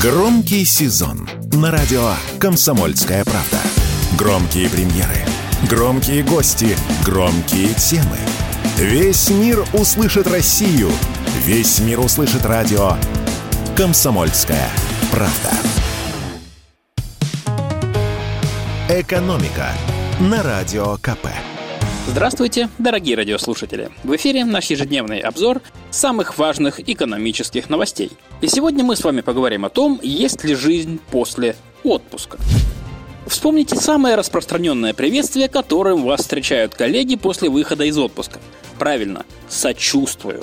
Громкий сезон на радио «Комсомольская правда». Громкие премьеры, громкие гости, громкие темы. Весь мир услышит Россию. Весь мир услышит радио «Комсомольская правда». «Экономика» на радио КП. Здравствуйте, дорогие радиослушатели! В эфире наш ежедневный обзор самых важных экономических новостей. И сегодня мы с вами поговорим о том, есть ли жизнь после отпуска. Вспомните самое распространенное приветствие, которым вас встречают коллеги после выхода из отпуска. Правильно, сочувствую.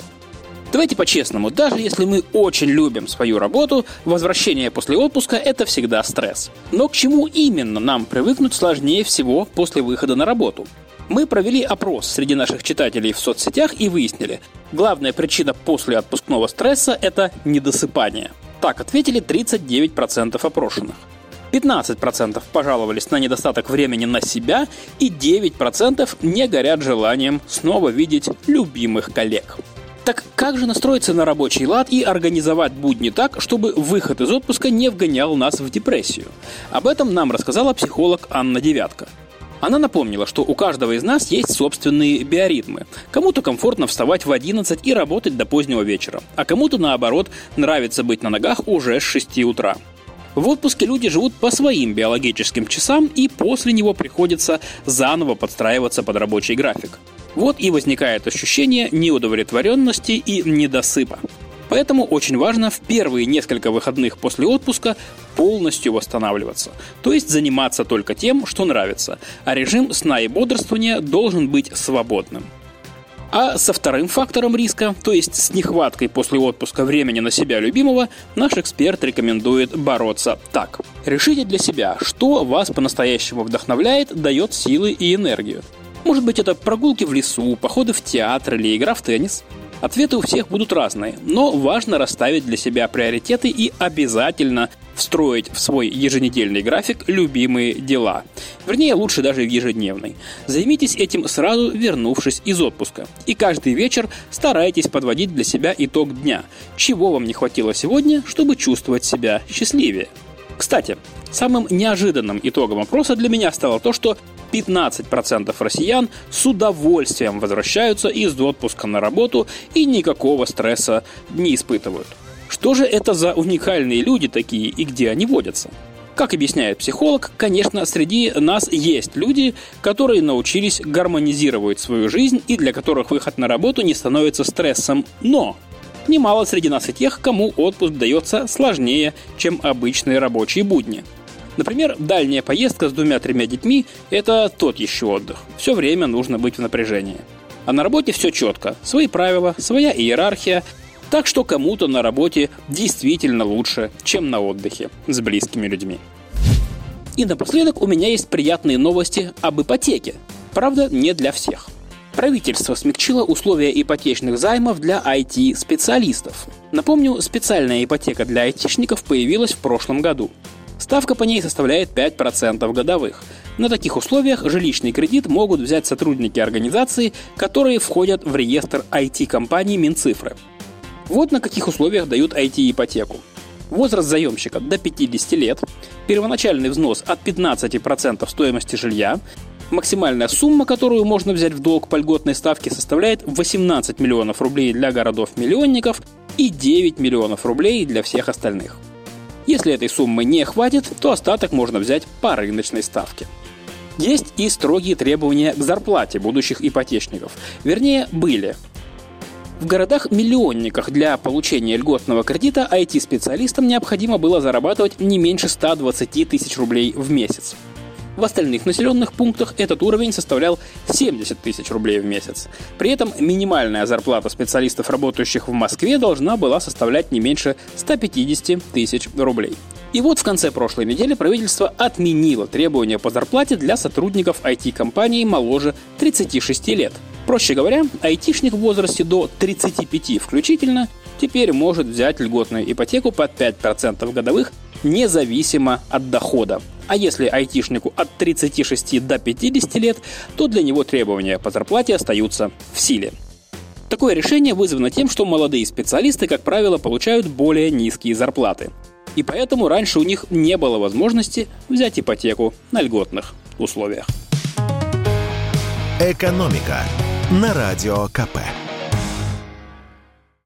Давайте по-честному, даже если мы очень любим свою работу, возвращение после отпуска – это всегда стресс. Но к чему именно нам привыкнуть сложнее всего после выхода на работу? Мы провели опрос среди наших читателей в соцсетях и выяснили, главная причина после отпускного стресса – это недосыпание. Так ответили 39% опрошенных. 15% пожаловались на недостаток времени на себя и 9% не горят желанием снова видеть любимых коллег. Так как же настроиться на рабочий лад и организовать будни так, чтобы выход из отпуска не вгонял нас в депрессию? Об этом нам рассказала психолог Анна Девятка. Она напомнила, что у каждого из нас есть собственные биоритмы. Кому-то комфортно вставать в 11 и работать до позднего вечера, а кому-то наоборот нравится быть на ногах уже с 6 утра. В отпуске люди живут по своим биологическим часам и после него приходится заново подстраиваться под рабочий график. Вот и возникает ощущение неудовлетворенности и недосыпа. Поэтому очень важно в первые несколько выходных после отпуска полностью восстанавливаться, то есть заниматься только тем, что нравится, а режим сна и бодрствования должен быть свободным. А со вторым фактором риска, то есть с нехваткой после отпуска времени на себя любимого, наш эксперт рекомендует бороться так. Решите для себя, что вас по-настоящему вдохновляет, дает силы и энергию. Может быть это прогулки в лесу, походы в театр или игра в теннис – Ответы у всех будут разные, но важно расставить для себя приоритеты и обязательно встроить в свой еженедельный график любимые дела. Вернее, лучше даже в ежедневный. Займитесь этим сразу вернувшись из отпуска. И каждый вечер старайтесь подводить для себя итог дня. Чего вам не хватило сегодня, чтобы чувствовать себя счастливее. Кстати, самым неожиданным итогом опроса для меня стало то, что 15% россиян с удовольствием возвращаются из отпуска на работу и никакого стресса не испытывают. Что же это за уникальные люди такие и где они водятся? Как объясняет психолог, конечно, среди нас есть люди, которые научились гармонизировать свою жизнь и для которых выход на работу не становится стрессом. Но немало среди нас и тех, кому отпуск дается сложнее, чем обычные рабочие будни – Например, дальняя поездка с двумя-тремя детьми – это тот еще отдых. Все время нужно быть в напряжении. А на работе все четко. Свои правила, своя иерархия. Так что кому-то на работе действительно лучше, чем на отдыхе с близкими людьми. И напоследок у меня есть приятные новости об ипотеке. Правда, не для всех. Правительство смягчило условия ипотечных займов для IT-специалистов. Напомню, специальная ипотека для айтишников появилась в прошлом году. Ставка по ней составляет 5% годовых. На таких условиях жилищный кредит могут взять сотрудники организации, которые входят в реестр IT-компаний Минцифры. Вот на каких условиях дают IT-ипотеку. Возраст заемщика до 50 лет, первоначальный взнос от 15% стоимости жилья, максимальная сумма, которую можно взять в долг по льготной ставке, составляет 18 миллионов рублей для городов-миллионников и 9 миллионов рублей для всех остальных. Если этой суммы не хватит, то остаток можно взять по рыночной ставке. Есть и строгие требования к зарплате будущих ипотечников. Вернее, были. В городах-миллионниках для получения льготного кредита IT-специалистам необходимо было зарабатывать не меньше 120 тысяч рублей в месяц. В остальных населенных пунктах этот уровень составлял 70 тысяч рублей в месяц. При этом минимальная зарплата специалистов, работающих в Москве, должна была составлять не меньше 150 тысяч рублей. И вот в конце прошлой недели правительство отменило требования по зарплате для сотрудников IT-компаний моложе 36 лет. Проще говоря, айтишник в возрасте до 35 включительно теперь может взять льготную ипотеку под 5% годовых независимо от дохода. А если айтишнику от 36 до 50 лет, то для него требования по зарплате остаются в силе. Такое решение вызвано тем, что молодые специалисты, как правило, получают более низкие зарплаты. И поэтому раньше у них не было возможности взять ипотеку на льготных условиях. «Экономика» на Радио КП.